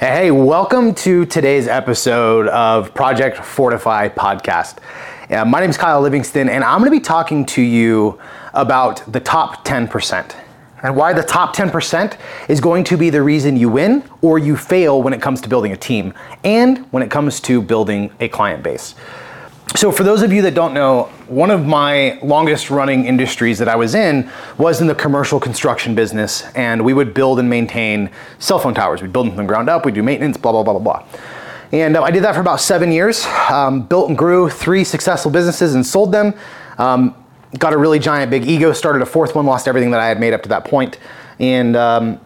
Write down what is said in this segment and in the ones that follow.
Hey, welcome to today's episode of Project Fortify podcast. Uh, my name is Kyle Livingston, and I'm going to be talking to you about the top 10% and why the top 10% is going to be the reason you win or you fail when it comes to building a team and when it comes to building a client base. So, for those of you that don't know, one of my longest running industries that I was in was in the commercial construction business, and we would build and maintain cell phone towers. We'd build them from the ground up, we'd do maintenance, blah, blah, blah, blah, blah. And uh, I did that for about seven years, um, built and grew three successful businesses and sold them. Um, got a really giant big ego, started a fourth one, lost everything that I had made up to that point. And um,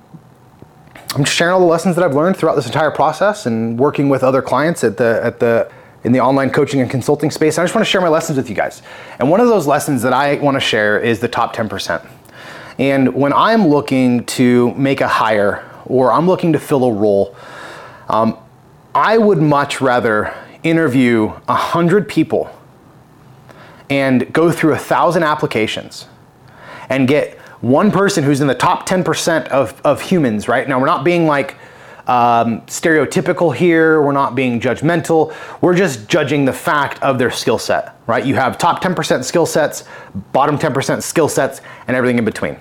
I'm just sharing all the lessons that I've learned throughout this entire process and working with other clients at the, at the, in the online coaching and consulting space. I just want to share my lessons with you guys. And one of those lessons that I want to share is the top 10%. And when I'm looking to make a hire or I'm looking to fill a role, um, I would much rather interview 100 people and go through a thousand applications and get one person who's in the top 10% of, of humans, right? Now, we're not being like, um, stereotypical here. We're not being judgmental. We're just judging the fact of their skill set, right? You have top 10% skill sets, bottom 10% skill sets, and everything in between.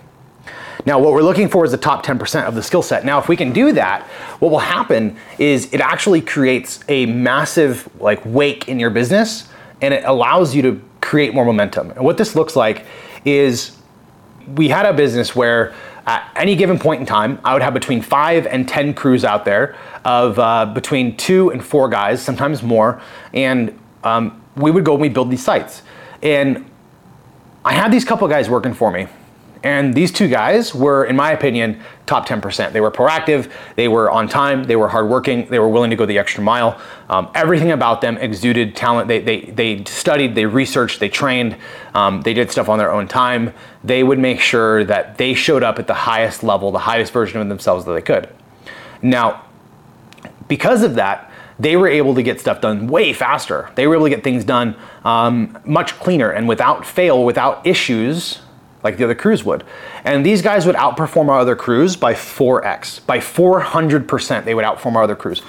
Now, what we're looking for is the top 10% of the skill set. Now, if we can do that, what will happen is it actually creates a massive like wake in your business and it allows you to create more momentum. And what this looks like is we had a business where at any given point in time, I would have between five and 10 crews out there of uh, between two and four guys, sometimes more. And um, we would go and we build these sites. And I had these couple guys working for me. And these two guys were, in my opinion, top 10%. They were proactive, they were on time, they were hardworking, they were willing to go the extra mile. Um, everything about them exuded talent. They, they, they studied, they researched, they trained, um, they did stuff on their own time. They would make sure that they showed up at the highest level, the highest version of themselves that they could. Now, because of that, they were able to get stuff done way faster. They were able to get things done um, much cleaner and without fail, without issues like the other crews would. And these guys would outperform our other crews by 4x. By 400%, they would outperform our other crews.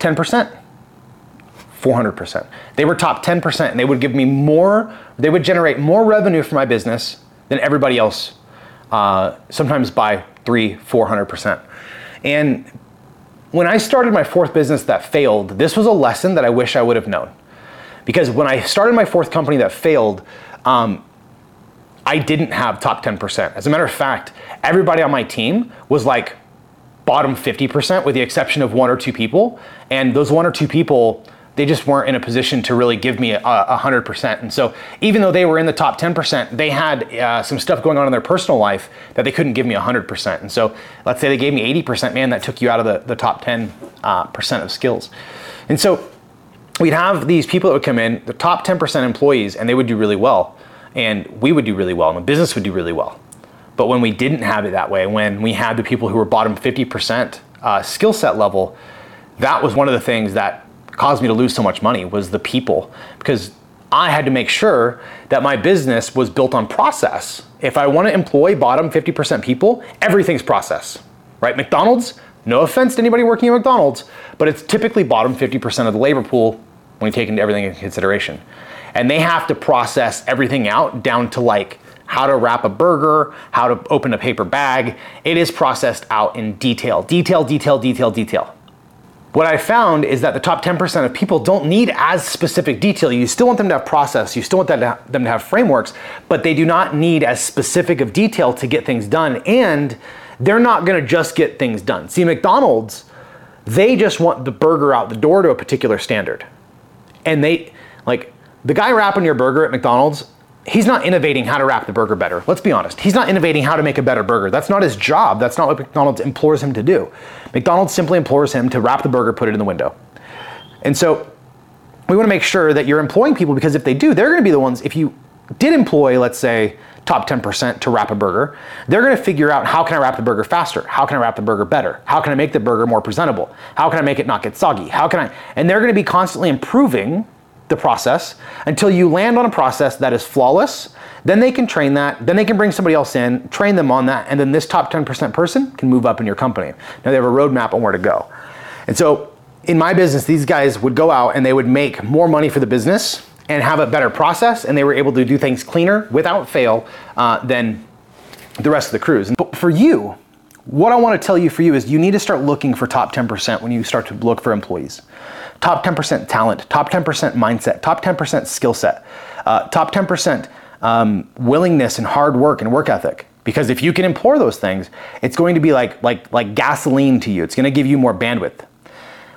10%, 400%. They were top 10%, and they would give me more, they would generate more revenue for my business than everybody else, uh, sometimes by three, 400%. And when I started my fourth business that failed, this was a lesson that I wish I would have known. Because when I started my fourth company that failed, um, I didn't have top 10%. As a matter of fact, everybody on my team was like bottom 50% with the exception of one or two people. And those one or two people, they just weren't in a position to really give me a, a 100%. And so even though they were in the top 10%, they had uh, some stuff going on in their personal life that they couldn't give me 100%. And so let's say they gave me 80%, man, that took you out of the, the top 10 uh, percent of skills. And so we'd have these people that would come in, the top 10% employees, and they would do really well and we would do really well and the business would do really well. But when we didn't have it that way, when we had the people who were bottom 50% uh, skill set level, that was one of the things that caused me to lose so much money was the people because I had to make sure that my business was built on process. If I want to employ bottom 50% people, everything's process, right? McDonald's, no offense to anybody working at McDonald's, but it's typically bottom 50% of the labor pool when you take into everything into consideration and they have to process everything out down to like how to wrap a burger, how to open a paper bag. It is processed out in detail, detail, detail, detail, detail. What I found is that the top 10% of people don't need as specific detail. You still want them to have process, you still want them to have frameworks, but they do not need as specific of detail to get things done. And they're not gonna just get things done. See, McDonald's, they just want the burger out the door to a particular standard. And they, like, the guy wrapping your burger at McDonald's, he's not innovating how to wrap the burger better. Let's be honest. He's not innovating how to make a better burger. That's not his job. That's not what McDonald's implores him to do. McDonald's simply implores him to wrap the burger, put it in the window. And so we want to make sure that you're employing people because if they do, they're going to be the ones, if you did employ, let's say, top 10% to wrap a burger, they're going to figure out how can I wrap the burger faster? How can I wrap the burger better? How can I make the burger more presentable? How can I make it not get soggy? How can I? And they're going to be constantly improving the process until you land on a process that is flawless. Then they can train that. Then they can bring somebody else in, train them on that, and then this top 10% person can move up in your company. Now they have a roadmap on where to go. And so in my business, these guys would go out and they would make more money for the business and have a better process, and they were able to do things cleaner without fail uh, than the rest of the crews. But for you, what I want to tell you for you is you need to start looking for top 10% when you start to look for employees. Top 10% talent, top 10% mindset, top 10% skill set, uh, top 10% um, willingness and hard work and work ethic. Because if you can employ those things, it's going to be like, like, like gasoline to you. It's going to give you more bandwidth.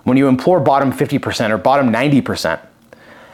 When you implore bottom 50% or bottom 90%,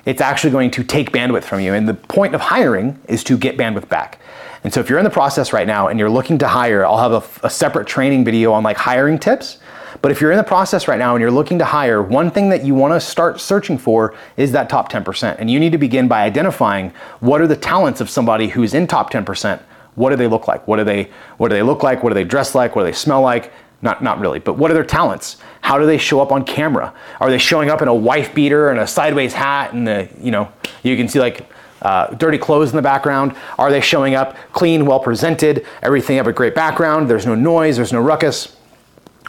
it's actually going to take bandwidth from you. And the point of hiring is to get bandwidth back. And so if you're in the process right now and you're looking to hire, I'll have a, a, separate training video on like hiring tips. But if you're in the process right now and you're looking to hire, one thing that you want to start searching for is that top 10%. And you need to begin by identifying what are the talents of somebody who's in top 10%. What do they look like? What do they what do they look like? What do they dress like? What do they smell like? Not, not really, but what are their talents? How do they show up on camera? Are they showing up in a wife beater and a sideways hat and the, you know, you can see like uh, dirty clothes in the background? Are they showing up clean, well presented, everything have a great background, there's no noise, there's no ruckus?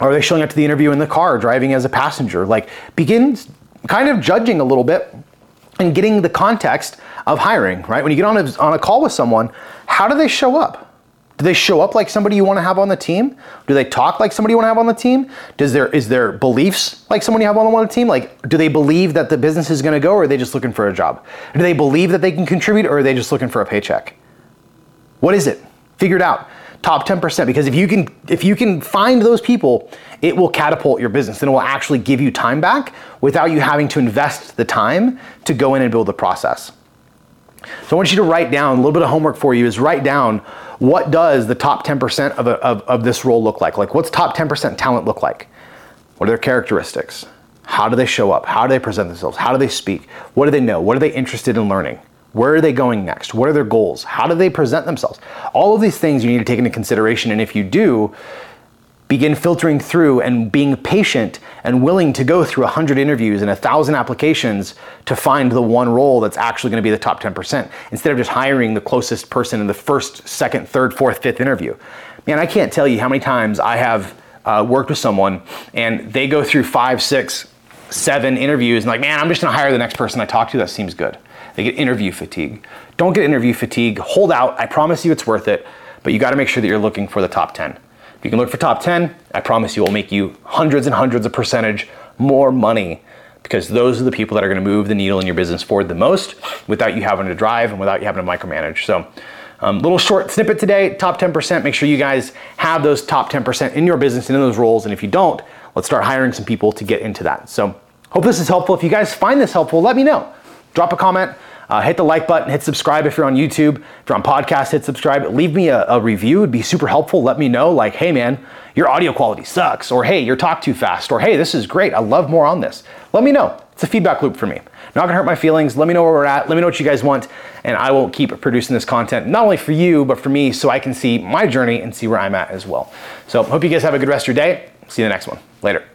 Are they showing up to the interview in the car, driving as a passenger? Like, begin kind of judging a little bit and getting the context of hiring, right? When you get on a, on a call with someone, how do they show up? Do they show up like somebody you want to have on the team? Do they talk like somebody you want to have on the team? Does there is there beliefs like someone you have on the team? Like, do they believe that the business is going to go, or are they just looking for a job? Do they believe that they can contribute, or are they just looking for a paycheck? What is it? Figure it out. Top 10% because if you can if you can find those people, it will catapult your business and it will actually give you time back without you having to invest the time to go in and build the process. So I want you to write down a little bit of homework for you is write down what does the top 10% of, a, of, of this role look like? Like what's top 10% talent look like? What are their characteristics? How do they show up? How do they present themselves? How do they speak? What do they know? What are they interested in learning? Where are they going next? What are their goals? How do they present themselves? All of these things you need to take into consideration. And if you do, begin filtering through and being patient and willing to go through 100 interviews and 1,000 applications to find the one role that's actually going to be the top 10% instead of just hiring the closest person in the first, second, third, fourth, fifth interview. Man, I can't tell you how many times I have uh, worked with someone and they go through five, six, seven interviews and like, man, I'm just going to hire the next person I talk to. That seems good. They get interview fatigue. Don't get interview fatigue. Hold out. I promise you it's worth it, but you got to make sure that you're looking for the top 10. If you can look for top 10, I promise you will make you hundreds and hundreds of percentage more money because those are the people that are going to move the needle in your business forward the most without you having to drive and without you having to micromanage. So, um, little short snippet today, top 10%. Make sure you guys have those top 10% in your business and in those roles. And if you don't, let's start hiring some people to get into that. So, hope this is helpful. If you guys find this helpful, let me know. Drop a comment. Uh, hit the like button, hit subscribe if you're on YouTube. If you're on podcast, hit subscribe. Leave me a, a review, it'd be super helpful. Let me know, like, hey man, your audio quality sucks, or hey, you're talk too fast, or hey, this is great. I love more on this. Let me know. It's a feedback loop for me. Not gonna hurt my feelings. Let me know where we're at. Let me know what you guys want, and I will keep producing this content not only for you, but for me, so I can see my journey and see where I'm at as well. So, hope you guys have a good rest of your day. See you in the next one. Later.